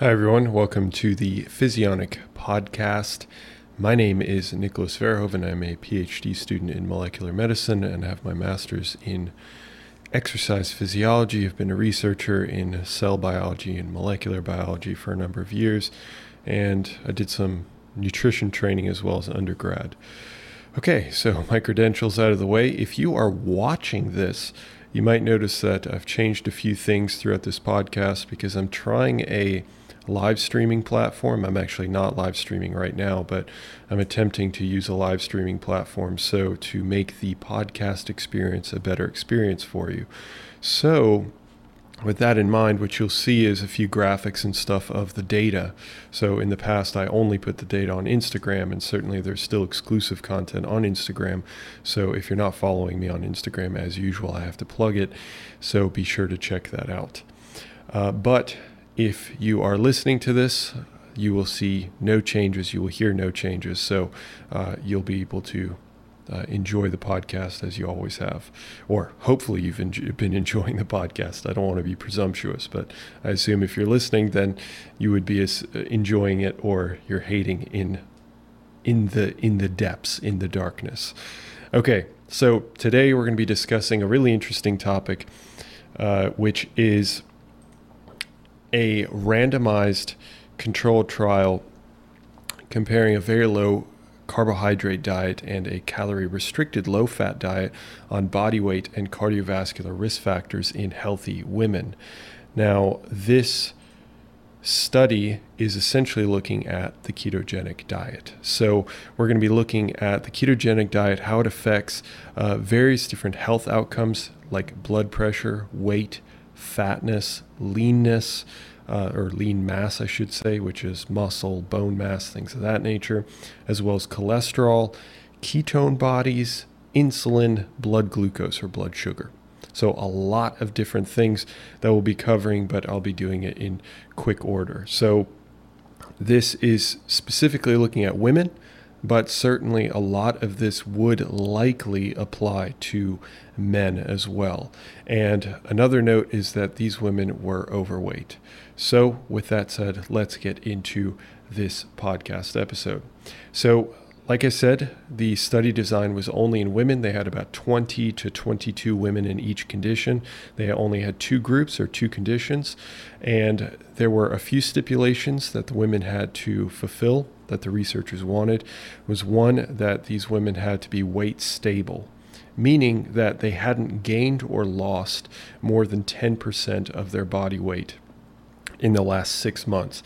Hi, everyone. Welcome to the Physionic Podcast. My name is Nicholas Verhoeven. I'm a PhD student in molecular medicine and have my master's in exercise physiology. I've been a researcher in cell biology and molecular biology for a number of years, and I did some nutrition training as well as undergrad. Okay, so my credentials out of the way. If you are watching this, you might notice that I've changed a few things throughout this podcast because I'm trying a live streaming platform. I'm actually not live streaming right now, but I'm attempting to use a live streaming platform so to make the podcast experience a better experience for you. So, with that in mind, what you'll see is a few graphics and stuff of the data. So in the past, I only put the data on Instagram, and certainly there's still exclusive content on Instagram. So if you're not following me on Instagram, as usual, I have to plug it. So be sure to check that out. Uh, but if you are listening to this, you will see no changes. You will hear no changes. So uh, you'll be able to uh, enjoy the podcast as you always have. Or hopefully you've en- been enjoying the podcast. I don't want to be presumptuous, but I assume if you're listening, then you would be as, uh, enjoying it or you're hating in in the in the depths in the darkness. Okay, so today we're going to be discussing a really interesting topic, uh, which is a randomized controlled trial comparing a very low carbohydrate diet and a calorie restricted low fat diet on body weight and cardiovascular risk factors in healthy women. Now, this study is essentially looking at the ketogenic diet. So, we're going to be looking at the ketogenic diet, how it affects uh, various different health outcomes like blood pressure, weight, fatness, leanness, uh, or lean mass, I should say, which is muscle, bone mass, things of that nature, as well as cholesterol, ketone bodies, insulin, blood glucose, or blood sugar. So, a lot of different things that we'll be covering, but I'll be doing it in quick order. So, this is specifically looking at women but certainly a lot of this would likely apply to men as well. And another note is that these women were overweight. So, with that said, let's get into this podcast episode. So, like I said, the study design was only in women. They had about 20 to 22 women in each condition. They only had two groups or two conditions. And there were a few stipulations that the women had to fulfill that the researchers wanted was one that these women had to be weight stable, meaning that they hadn't gained or lost more than 10% of their body weight in the last six months.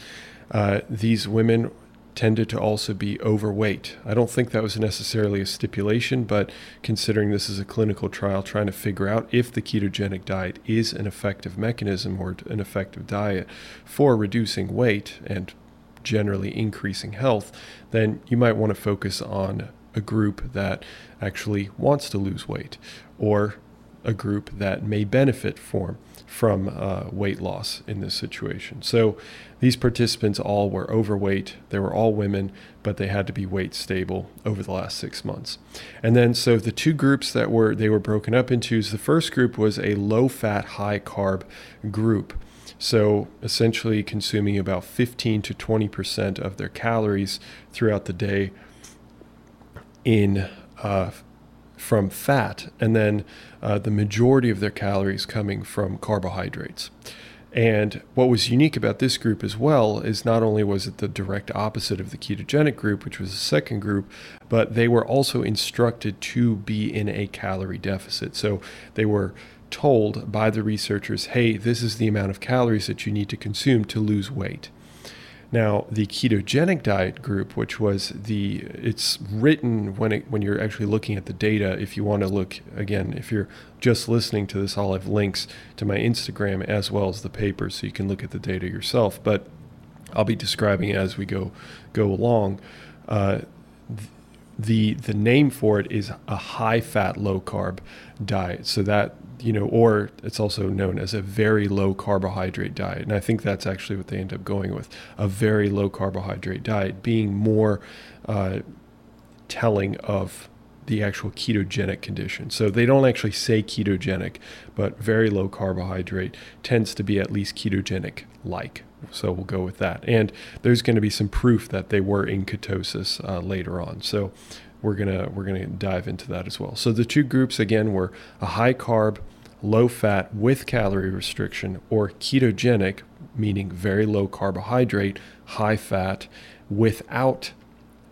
Uh, these women tended to also be overweight. I don't think that was necessarily a stipulation, but considering this is a clinical trial trying to figure out if the ketogenic diet is an effective mechanism or an effective diet for reducing weight and generally increasing health, then you might want to focus on a group that actually wants to lose weight or a group that may benefit from from uh, weight loss in this situation. So these participants all were overweight. They were all women, but they had to be weight stable over the last six months. And then, so the two groups that were they were broken up into is the first group was a low fat, high carb group. So essentially, consuming about 15 to 20 percent of their calories throughout the day in uh, from fat, and then uh, the majority of their calories coming from carbohydrates. And what was unique about this group as well is not only was it the direct opposite of the ketogenic group, which was the second group, but they were also instructed to be in a calorie deficit. So they were told by the researchers, hey, this is the amount of calories that you need to consume to lose weight. Now, the ketogenic diet group, which was the, it's written when it, when you're actually looking at the data. If you want to look again, if you're just listening to this, I'll have links to my Instagram as well as the paper, so you can look at the data yourself. But I'll be describing it as we go go along. Uh, the the name for it is a high fat, low carb diet. So that you know, or it's also known as a very low carbohydrate diet. And I think that's actually what they end up going with a very low carbohydrate diet, being more uh, telling of the actual ketogenic condition. So they don't actually say ketogenic, but very low carbohydrate tends to be at least ketogenic like, so we'll go with that. And there's going to be some proof that they were in ketosis uh, later on. So we're gonna we're gonna dive into that as well. So the two groups again were a high carb, low fat with calorie restriction, or ketogenic, meaning very low carbohydrate, high fat, without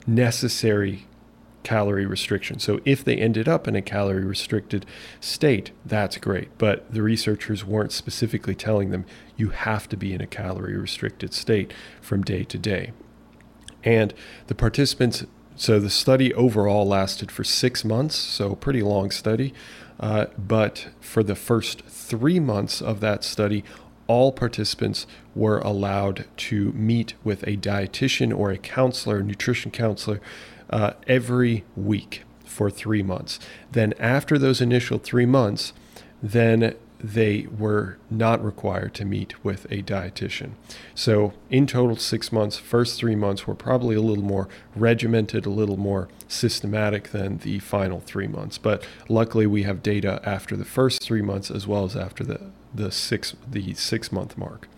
necessary calorie restriction. So if they ended up in a calorie restricted state, that's great. But the researchers weren't specifically telling them you have to be in a calorie restricted state from day to day. And the participants, so the study overall lasted for six months, so pretty long study. Uh, but for the first three months of that study, all participants were allowed to meet with a dietitian or a counselor, nutrition counselor, uh, every week for three months. Then, after those initial three months, then they were not required to meet with a dietitian. So, in total, six months, first three months were probably a little more regimented, a little more systematic than the final three months. But luckily, we have data after the first three months as well as after the, the six the six month mark.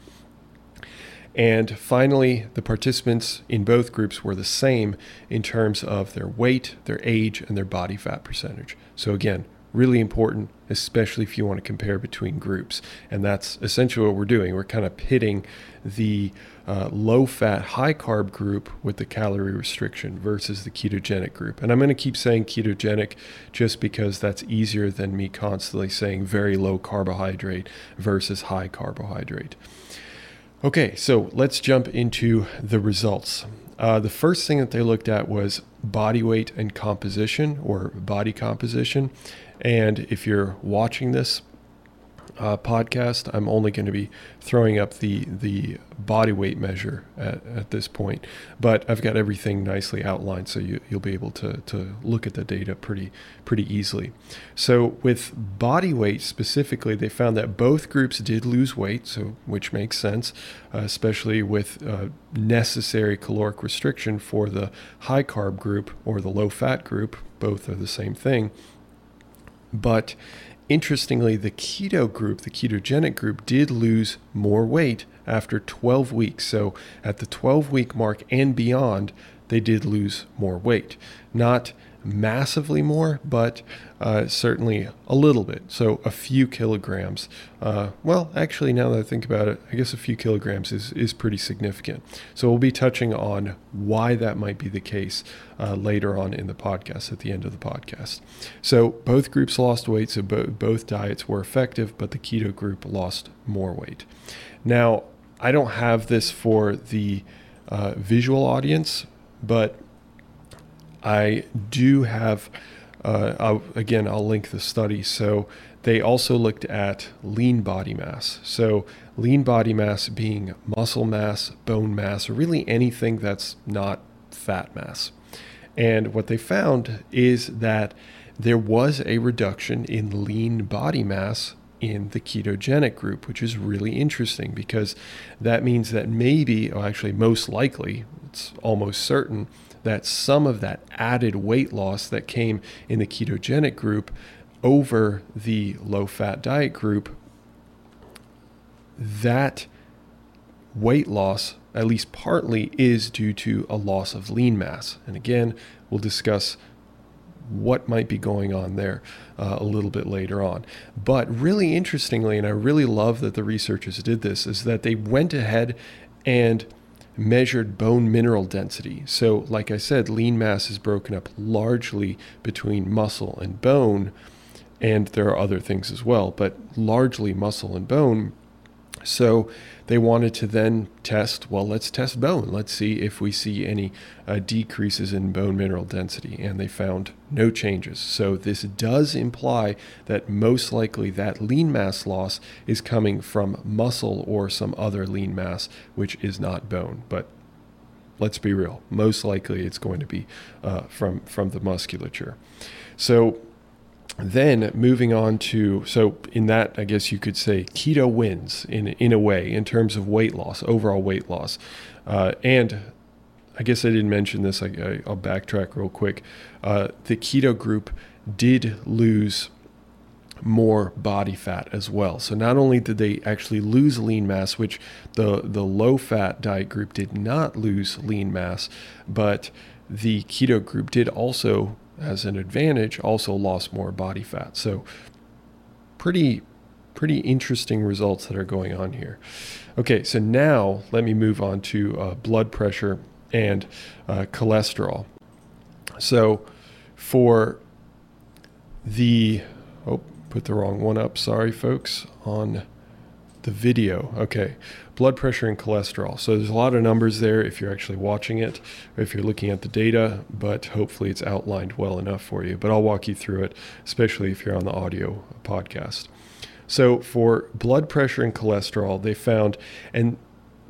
And finally, the participants in both groups were the same in terms of their weight, their age, and their body fat percentage. So, again, really important, especially if you want to compare between groups. And that's essentially what we're doing. We're kind of pitting the uh, low fat, high carb group with the calorie restriction versus the ketogenic group. And I'm going to keep saying ketogenic just because that's easier than me constantly saying very low carbohydrate versus high carbohydrate. Okay, so let's jump into the results. Uh, the first thing that they looked at was body weight and composition or body composition. And if you're watching this, uh, podcast, I'm only going to be throwing up the the body weight measure at, at this point. But I've got everything nicely outlined, so you, you'll be able to to look at the data pretty pretty easily. So with body weight specifically, they found that both groups did lose weight, so which makes sense, uh, especially with uh, necessary caloric restriction for the high carb group or the low fat group. Both are the same thing, but Interestingly, the keto group, the ketogenic group, did lose more weight after 12 weeks. So at the 12 week mark and beyond, they did lose more weight. Not massively more, but uh, certainly a little bit. So a few kilograms. Uh, well, actually, now that I think about it, I guess a few kilograms is, is pretty significant. So we'll be touching on why that might be the case uh, later on in the podcast, at the end of the podcast. So both groups lost weight, so bo- both diets were effective, but the keto group lost more weight. Now, I don't have this for the uh, visual audience, but I do have, uh, I'll, again, I'll link the study. So they also looked at lean body mass. So, lean body mass being muscle mass, bone mass, or really anything that's not fat mass. And what they found is that there was a reduction in lean body mass in the ketogenic group, which is really interesting because that means that maybe, or actually, most likely, it's almost certain that some of that added weight loss that came in the ketogenic group over the low fat diet group, that weight loss, at least partly, is due to a loss of lean mass. And again, we'll discuss what might be going on there uh, a little bit later on. But really interestingly, and I really love that the researchers did this, is that they went ahead and measured bone mineral density. So, like I said, lean mass is broken up largely between muscle and bone, and there are other things as well, but largely muscle and bone. So they wanted to then test, well, let's test bone. Let's see if we see any uh, decreases in bone mineral density. And they found no changes. So this does imply that most likely that lean mass loss is coming from muscle or some other lean mass, which is not bone. But let's be real. Most likely it's going to be uh, from, from the musculature. So then moving on to so in that I guess you could say keto wins in in a way in terms of weight loss, overall weight loss, uh, and I guess I didn't mention this. I, will backtrack real quick. Uh, the keto group did lose more body fat as well. So not only did they actually lose lean mass, which the the low fat diet group did not lose lean mass, but the keto group did also as an advantage also lost more body fat. So pretty pretty interesting results that are going on here. Okay, so now let me move on to uh, blood pressure and uh, cholesterol. So for the oh put the wrong one up sorry folks on the video okay blood pressure and cholesterol. So there's a lot of numbers there if you're actually watching it or if you're looking at the data but hopefully it's outlined well enough for you. But i'll walk you through it especially if you're on the audio podcast. So for blood pressure and cholesterol they found and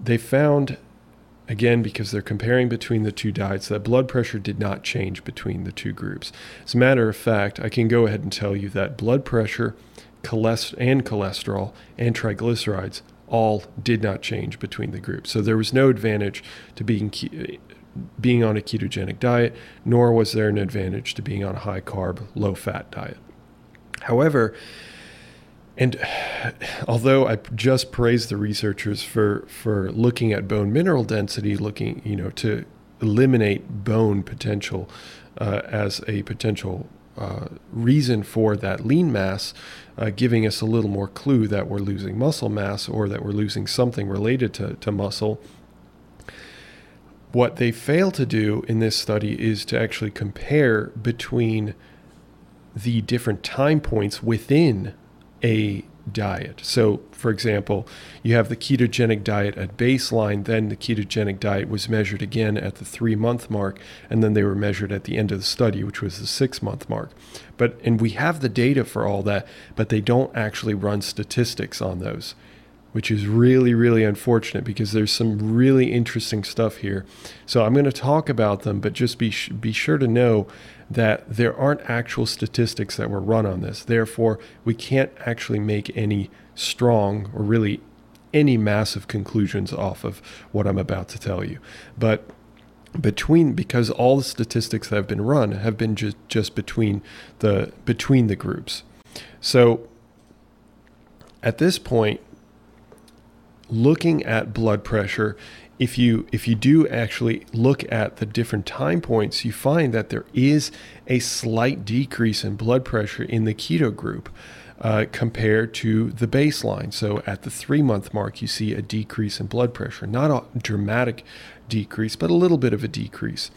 they found again, because they're comparing between the two diets, that blood pressure did not change between the two groups. As a matter of fact, I can go ahead and tell you that blood pressure and cholesterol and triglycerides all did not change between the groups. So there was no advantage to being being on a ketogenic diet, nor was there an advantage to being on a high carb, low fat diet. However, and although I just praised the researchers for, for looking at bone mineral density, looking, you know, to eliminate bone potential uh, as a potential uh, reason for that lean mass, uh, giving us a little more clue that we're losing muscle mass or that we're losing something related to, to muscle. What they fail to do in this study is to actually compare between the different time points within a diet. So, for example, you have the ketogenic diet at baseline, then the ketogenic diet was measured again at the three month mark, and then they were measured at the end of the study, which was the six month mark. But, and we have the data for all that, but they don't actually run statistics on those which is really, really unfortunate because there's some really interesting stuff here. So I'm going to talk about them, but just be, sh- be sure to know that there aren't actual statistics that were run on this. Therefore, we can't actually make any strong or really any massive conclusions off of what I'm about to tell you. But between because all the statistics that have been run have been just, just between the between the groups. So at this point, looking at blood pressure, if you if you do actually look at the different time points, you find that there is a slight decrease in blood pressure in the keto group. Uh, compared to the baseline. So at the three month mark, you see a decrease in blood pressure. Not a dramatic decrease, but a little bit of a decrease.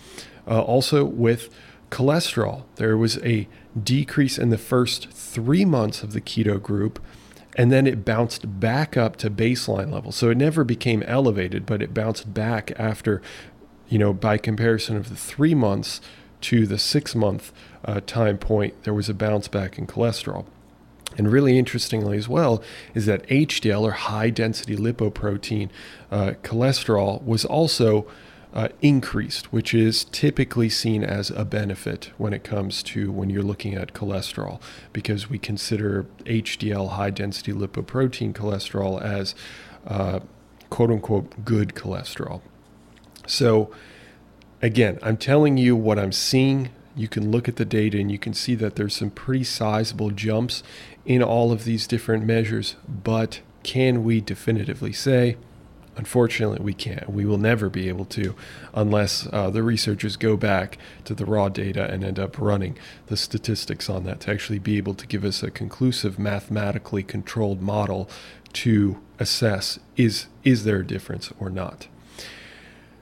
Uh, also, with cholesterol, there was a decrease in the first three months of the keto group and then it bounced back up to baseline level. So it never became elevated, but it bounced back after, you know, by comparison of the three months to the six month uh, time point, there was a bounce back in cholesterol. And really interestingly, as well, is that HDL or high density lipoprotein uh, cholesterol was also uh, increased, which is typically seen as a benefit when it comes to when you're looking at cholesterol, because we consider HDL, high density lipoprotein cholesterol, as uh, quote unquote good cholesterol. So, again, I'm telling you what I'm seeing. You can look at the data and you can see that there's some pretty sizable jumps in all of these different measures, but can we definitively say Unfortunately, we can't. We will never be able to unless uh, the researchers go back to the raw data and end up running the statistics on that to actually be able to give us a conclusive, mathematically controlled model to assess is, is there a difference or not.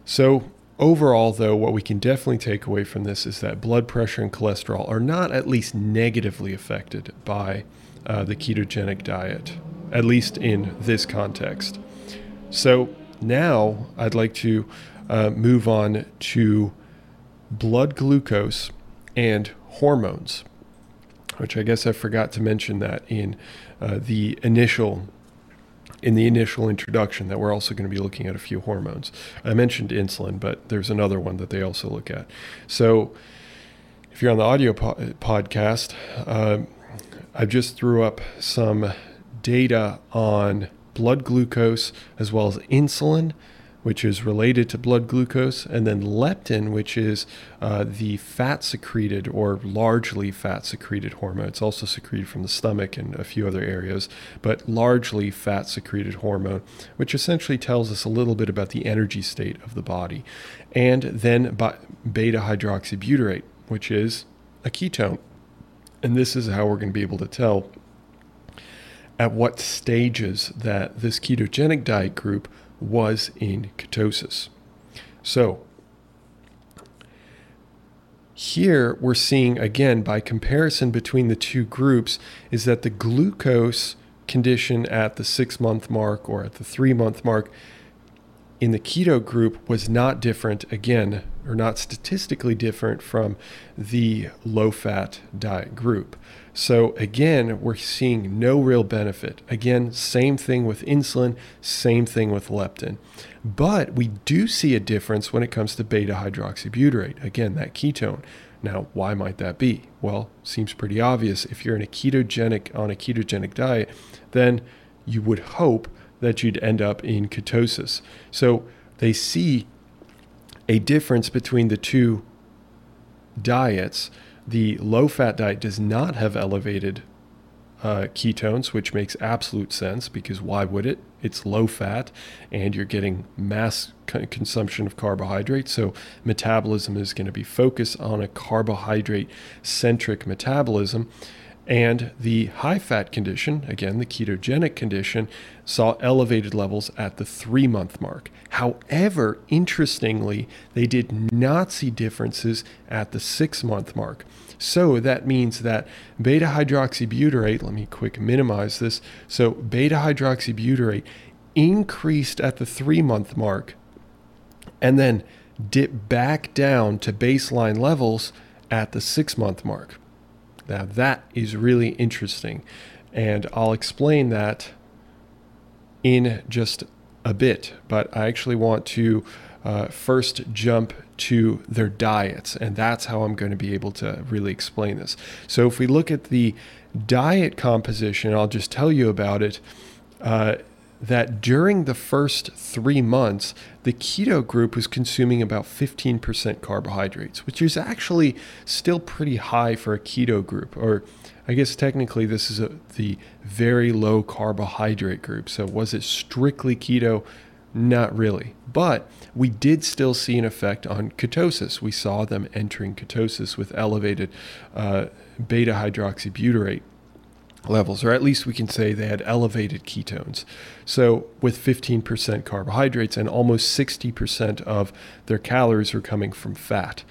So, overall, though, what we can definitely take away from this is that blood pressure and cholesterol are not at least negatively affected by uh, the ketogenic diet, at least in this context. So now I'd like to uh, move on to blood glucose and hormones, which I guess I forgot to mention that in uh, the initial in the initial introduction that we're also going to be looking at a few hormones. I mentioned insulin, but there's another one that they also look at. So if you're on the audio po- podcast, uh, I just threw up some data on blood glucose as well as insulin, which is related to blood glucose, and then leptin, which is uh, the fat secreted or largely fat secreted hormone. It's also secreted from the stomach and a few other areas, but largely fat secreted hormone, which essentially tells us a little bit about the energy state of the body. And then beta hydroxybutyrate, which is a ketone. And this is how we're going to be able to tell at what stages that this ketogenic diet group was in ketosis. So, here we're seeing again by comparison between the two groups is that the glucose condition at the six month mark or at the three month mark in the keto group was not different again or not statistically different from the low fat diet group. So again, we're seeing no real benefit. Again, same thing with insulin, same thing with leptin. But we do see a difference when it comes to beta hydroxybutyrate. Again, that ketone. Now, why might that be? Well, seems pretty obvious. If you're in a ketogenic on a ketogenic diet, then you would hope that you'd end up in ketosis. So they see a difference between the two diets the low fat diet does not have elevated uh, ketones, which makes absolute sense because why would it? It's low fat and you're getting mass consumption of carbohydrates. So metabolism is going to be focused on a carbohydrate centric metabolism. And the high fat condition, again, the ketogenic condition, saw elevated levels at the three month mark. However, interestingly, they did not see differences at the six month mark. So that means that beta hydroxybutyrate, let me quick minimize this. So beta hydroxybutyrate increased at the three month mark and then dipped back down to baseline levels at the six month mark. Now, that is really interesting. And I'll explain that in just a bit. But I actually want to uh, first jump to their diets. And that's how I'm going to be able to really explain this. So, if we look at the diet composition, I'll just tell you about it. Uh, that during the first three months, the keto group was consuming about 15% carbohydrates, which is actually still pretty high for a keto group. Or I guess technically, this is a, the very low carbohydrate group. So, was it strictly keto? Not really. But we did still see an effect on ketosis. We saw them entering ketosis with elevated uh, beta hydroxybutyrate levels, or at least we can say they had elevated ketones. So, with 15% carbohydrates and almost 60% of their calories were coming from fat.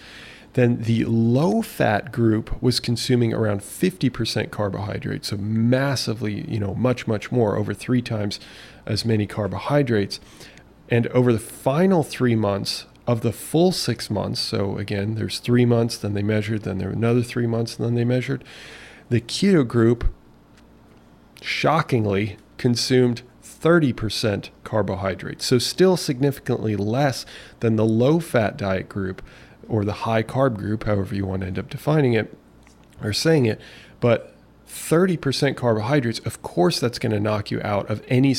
Then the low fat group was consuming around 50% carbohydrates, so massively, you know, much, much more, over three times as many carbohydrates. And over the final three months of the full six months, so again, there's three months, then they measured, then there were another three months, and then they measured, the keto group shockingly consumed 30% carbohydrates. So, still significantly less than the low fat diet group or the high carb group, however you want to end up defining it or saying it. But 30% carbohydrates, of course, that's going to knock you out of any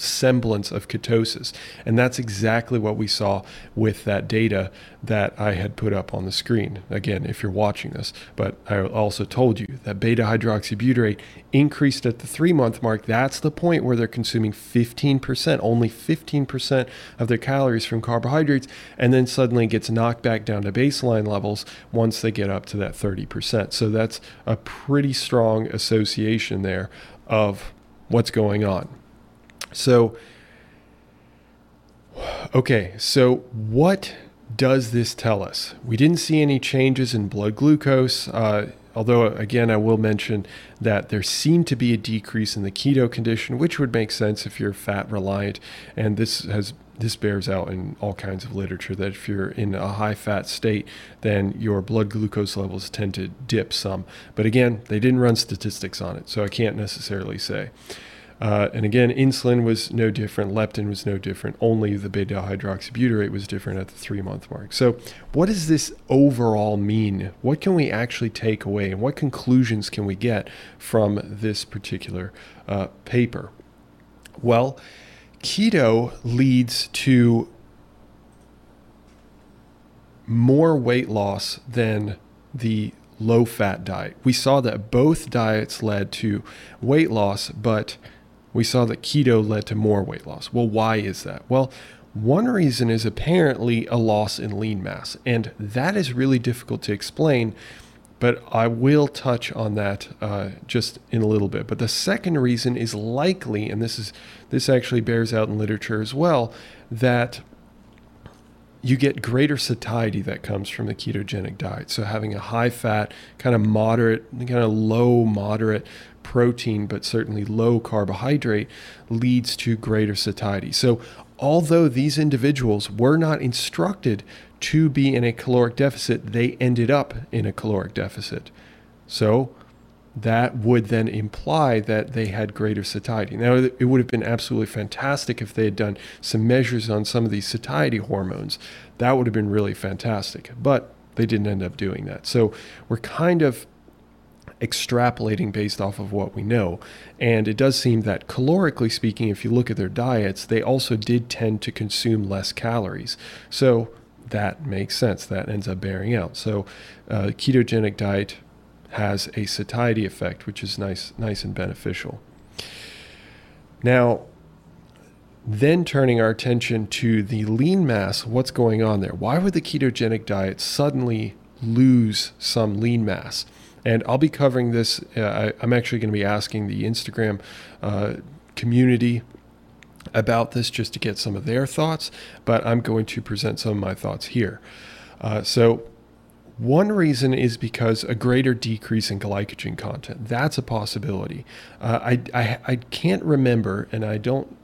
semblance of ketosis. And that's exactly what we saw with that data that I had put up on the screen. Again, if you're watching this, but I also told you that beta hydroxybutyrate increased at the three month mark. That's the point where they're consuming 15%, only 15% of their calories from carbohydrates, and then suddenly gets knocked back down to baseline levels once they get up to that 30%. So that's a pretty strong association there of what's going on. So, okay, so what does this tell us? We didn't see any changes in blood glucose. Uh, although, again, I will mention that there seemed to be a decrease in the keto condition, which would make sense if you're fat reliant. And this has this bears out in all kinds of literature that if you're in a high fat state, then your blood glucose levels tend to dip some. But again, they didn't run statistics on it, so I can't necessarily say. Uh, and again, insulin was no different, leptin was no different, only the beta hydroxybutyrate was different at the three month mark. So, what does this overall mean? What can we actually take away, and what conclusions can we get from this particular uh, paper? Well, keto leads to more weight loss than the low fat diet. We saw that both diets led to weight loss, but we saw that keto led to more weight loss. Well, why is that? Well, one reason is apparently a loss in lean mass, and that is really difficult to explain. But I will touch on that uh, just in a little bit. But the second reason is likely, and this is this actually bears out in literature as well, that you get greater satiety that comes from the ketogenic diet. So having a high fat, kind of moderate, kind of low moderate protein, but certainly low carbohydrate leads to greater satiety. So although these individuals were not instructed to be in a caloric deficit, they ended up in a caloric deficit. So that would then imply that they had greater satiety. Now, it would have been absolutely fantastic if they had done some measures on some of these satiety hormones. That would have been really fantastic, but they didn't end up doing that. So we're kind of extrapolating based off of what we know. And it does seem that calorically speaking, if you look at their diets, they also did tend to consume less calories. So that makes sense. That ends up bearing out. So, uh, ketogenic diet has a satiety effect, which is nice, nice and beneficial. Now, then turning our attention to the lean mass, what's going on there? Why would the ketogenic diet suddenly lose some lean mass? And I'll be covering this. Uh, I, am actually going to be asking the Instagram uh, community about this just to get some of their thoughts, but I'm going to present some of my thoughts here. Uh, so, one reason is because a greater decrease in glycogen content. That's a possibility. Uh, I, I, I can't remember, and I don't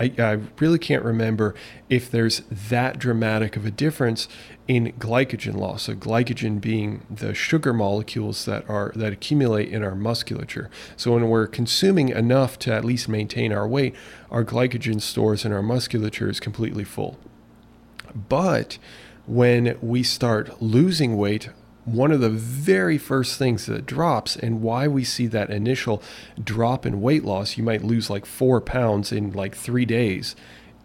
I, I, really can't remember if there's that dramatic of a difference in glycogen loss. So glycogen being the sugar molecules that are that accumulate in our musculature. So when we're consuming enough to at least maintain our weight, our glycogen stores in our musculature is completely full. But when we start losing weight, one of the very first things that drops and why we see that initial drop in weight loss, you might lose like four pounds in like three days,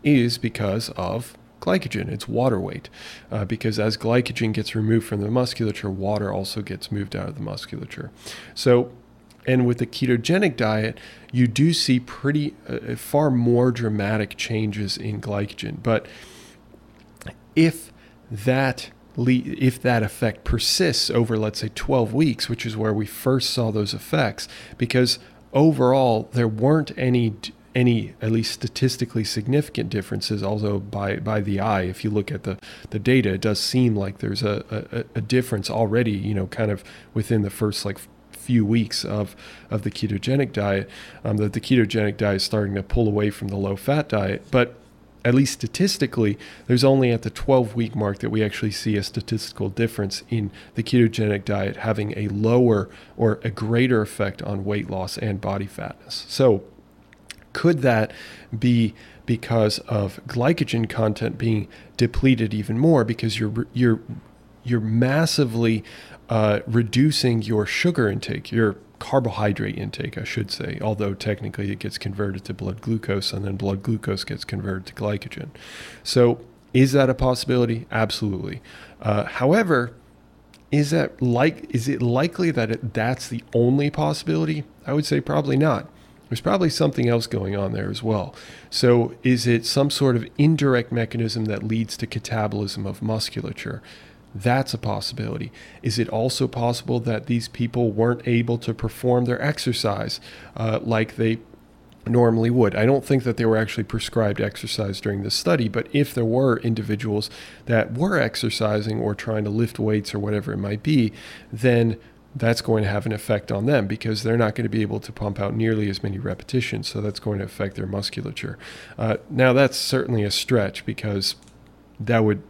is because of glycogen. It's water weight. Uh, because as glycogen gets removed from the musculature, water also gets moved out of the musculature. So, and with the ketogenic diet, you do see pretty uh, far more dramatic changes in glycogen. But if that if that effect persists over, let's say, 12 weeks, which is where we first saw those effects, because overall there weren't any any at least statistically significant differences although by by the eye if you look at the the data it does seem like there's a, a, a difference already you know kind of within the first like few weeks of of the ketogenic diet um, that the ketogenic diet is starting to pull away from the low fat diet. But at least statistically, there's only at the 12 week mark that we actually see a statistical difference in the ketogenic diet having a lower or a greater effect on weight loss and body fatness. So, could that be because of glycogen content being depleted even more because you're you're you're massively uh, reducing your sugar intake, your carbohydrate intake, I should say, although technically it gets converted to blood glucose and then blood glucose gets converted to glycogen. So, is that a possibility? Absolutely. Uh, however, is that like is it likely that it, that's the only possibility? I would say probably not. There's probably something else going on there as well. So, is it some sort of indirect mechanism that leads to catabolism of musculature? That's a possibility. Is it also possible that these people weren't able to perform their exercise uh, like they normally would. I don't think that they were actually prescribed exercise during this study, but if there were individuals that were exercising or trying to lift weights or whatever it might be, then that's going to have an effect on them because they're not going to be able to pump out nearly as many repetitions. So that's going to affect their musculature. Uh, now, that's certainly a stretch because that would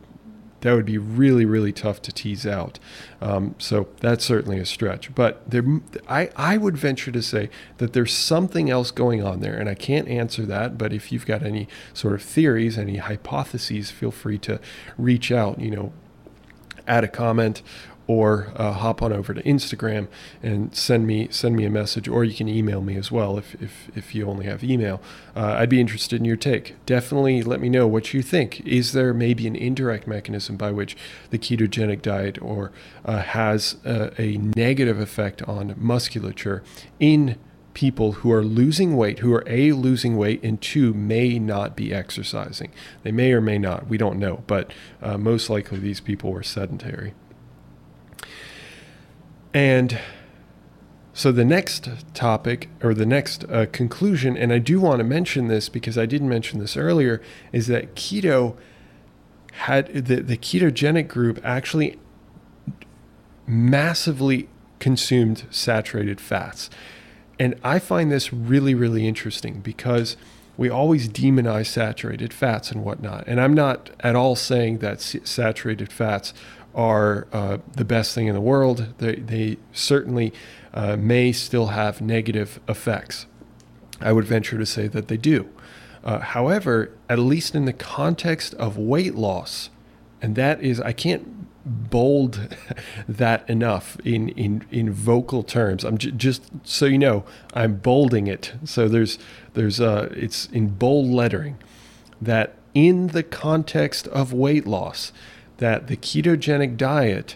that would be really, really tough to tease out. Um, so that's certainly a stretch. But there, I, I would venture to say that there's something else going on there, and I can't answer that. But if you've got any sort of theories, any hypotheses, feel free to reach out. You know, add a comment or uh, hop on over to Instagram and send me send me a message, or you can email me as well if if, if you only have email. Uh, I'd be interested in your take. Definitely let me know what you think. Is there maybe an indirect mechanism by which the ketogenic diet or uh, has a, a negative effect on musculature in people who are losing weight, who are A, losing weight, and two, may not be exercising. They may or may not, we don't know, but uh, most likely these people were sedentary. And so the next topic or the next uh, conclusion, and I do want to mention this because I didn't mention this earlier, is that keto had the, the ketogenic group actually massively consumed saturated fats. And I find this really, really interesting because we always demonize saturated fats and whatnot. And I'm not at all saying that saturated fats are uh, the best thing in the world. They, they certainly uh, may still have negative effects. I would venture to say that they do. Uh, however, at least in the context of weight loss, and that is, I can't bold that enough in, in, in vocal terms. I'm j- just so you know, I'm bolding it. So there's there's uh, it's in bold lettering that in the context of weight loss, that the ketogenic diet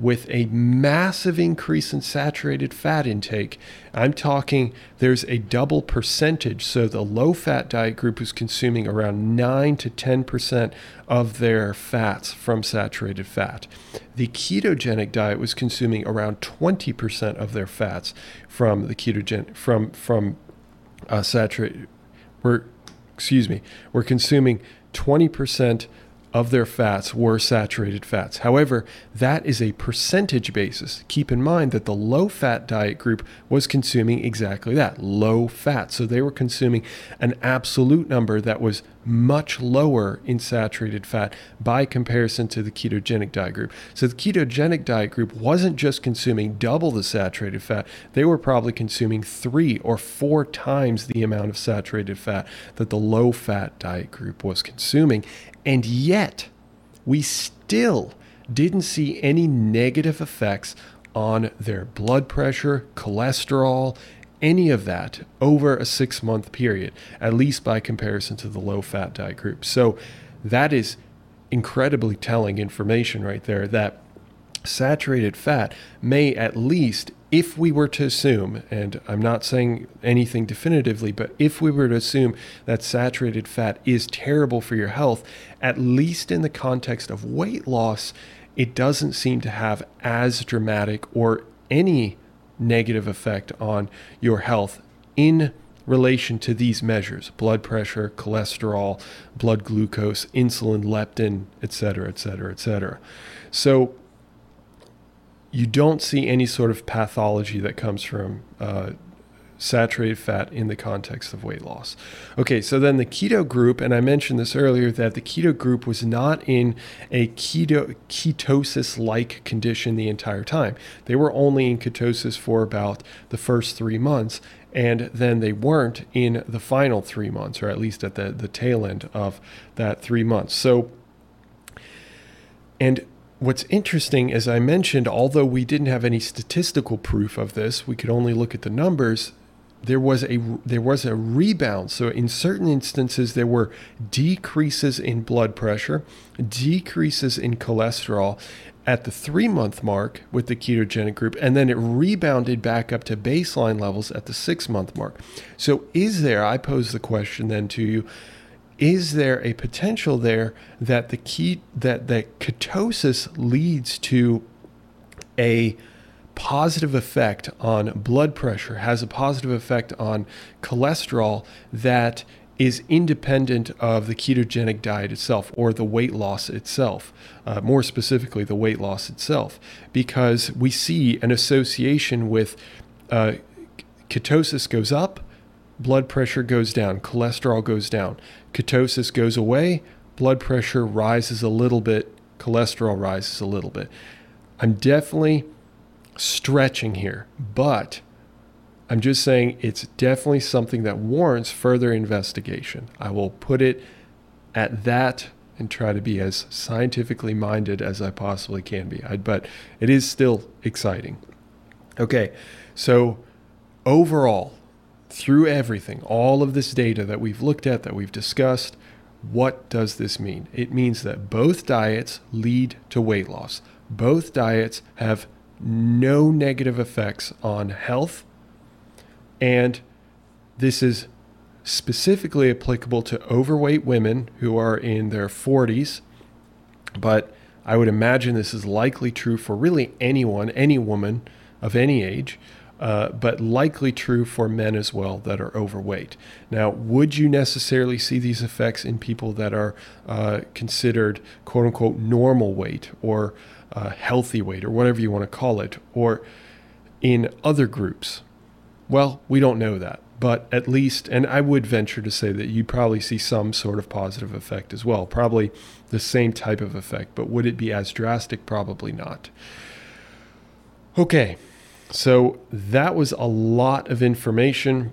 with a massive increase in saturated fat intake. I'm talking there's a double percentage. So the low fat diet group is consuming around 9 to 10% of their fats from saturated fat. The ketogenic diet was consuming around 20% of their fats from the ketogen from from uh, saturated we're excuse me, we're consuming 20% of their fats were saturated fats. However, that is a percentage basis. Keep in mind that the low fat diet group was consuming exactly that low fat. So they were consuming an absolute number that was much lower in saturated fat by comparison to the ketogenic diet group. So the ketogenic diet group wasn't just consuming double the saturated fat, they were probably consuming three or four times the amount of saturated fat that the low fat diet group was consuming. And yet, we still didn't see any negative effects on their blood pressure, cholesterol, any of that over a six month period, at least by comparison to the low fat diet group. So that is incredibly telling information right there that saturated fat may at least if we were to assume, and I'm not saying anything definitively, but if we were to assume that saturated fat is terrible for your health, at least in the context of weight loss, it doesn't seem to have as dramatic or any negative effect on your health in relation to these measures blood pressure, cholesterol, blood glucose, insulin, leptin, et cetera, et cetera, et cetera. So, you don't see any sort of pathology that comes from uh, saturated fat in the context of weight loss. Okay, so then the keto group, and I mentioned this earlier that the keto group was not in a keto ketosis like condition the entire time. They were only in ketosis for about the first three months, and then they weren't in the final three months, or at least at the, the tail end of that three months. So, and what's interesting, as I mentioned, although we didn't have any statistical proof of this, we could only look at the numbers. There was a there was a rebound. So in certain instances, there were decreases in blood pressure, decreases in cholesterol at the three month mark with the ketogenic group, and then it rebounded back up to baseline levels at the six month mark. So is there? I pose the question then to you is there a potential there that the key that that ketosis leads to a positive effect on blood pressure has a positive effect on cholesterol that is independent of the ketogenic diet itself or the weight loss itself, uh, more specifically, the weight loss itself, because we see an association with uh, ketosis goes up, blood pressure goes down, cholesterol goes down. Ketosis goes away, blood pressure rises a little bit, cholesterol rises a little bit. I'm definitely stretching here, but I'm just saying it's definitely something that warrants further investigation. I will put it at that and try to be as scientifically minded as I possibly can be. I, but it is still exciting. Okay, so overall, through everything, all of this data that we've looked at, that we've discussed, what does this mean? It means that both diets lead to weight loss. Both diets have no negative effects on health. And this is specifically applicable to overweight women who are in their 40s. But I would imagine this is likely true for really anyone, any woman of any age uh, but likely true for men as well that are overweight. Now, would you necessarily see these effects in people that are uh, considered quote unquote normal weight or uh, healthy weight or whatever you want to call it, or in other groups? Well, we don't know that. But at least, and I would venture to say that you probably see some sort of positive effect as well. Probably the same type of effect, but would it be as drastic? Probably not. Okay, so that was a lot of information.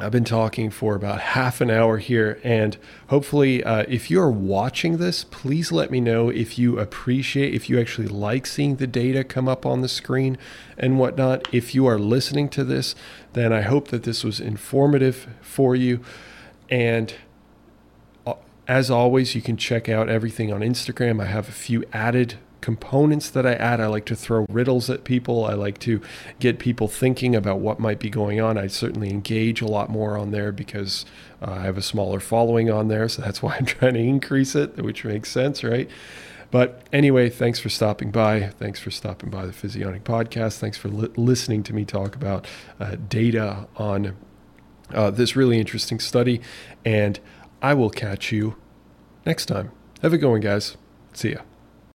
I've been talking for about half an hour here, and hopefully, uh, if you're watching this, please let me know if you appreciate, if you actually like seeing the data come up on the screen and whatnot. If you are listening to this, then I hope that this was informative for you. And uh, as always, you can check out everything on Instagram. I have a few added components that I add. I like to throw riddles at people. I like to get people thinking about what might be going on. I certainly engage a lot more on there because uh, I have a smaller following on there. So that's why I'm trying to increase it, which makes sense, right? But anyway, thanks for stopping by. Thanks for stopping by the Physionic Podcast. Thanks for li- listening to me talk about uh, data on uh, this really interesting study. And I will catch you next time. Have a good one, guys. See ya.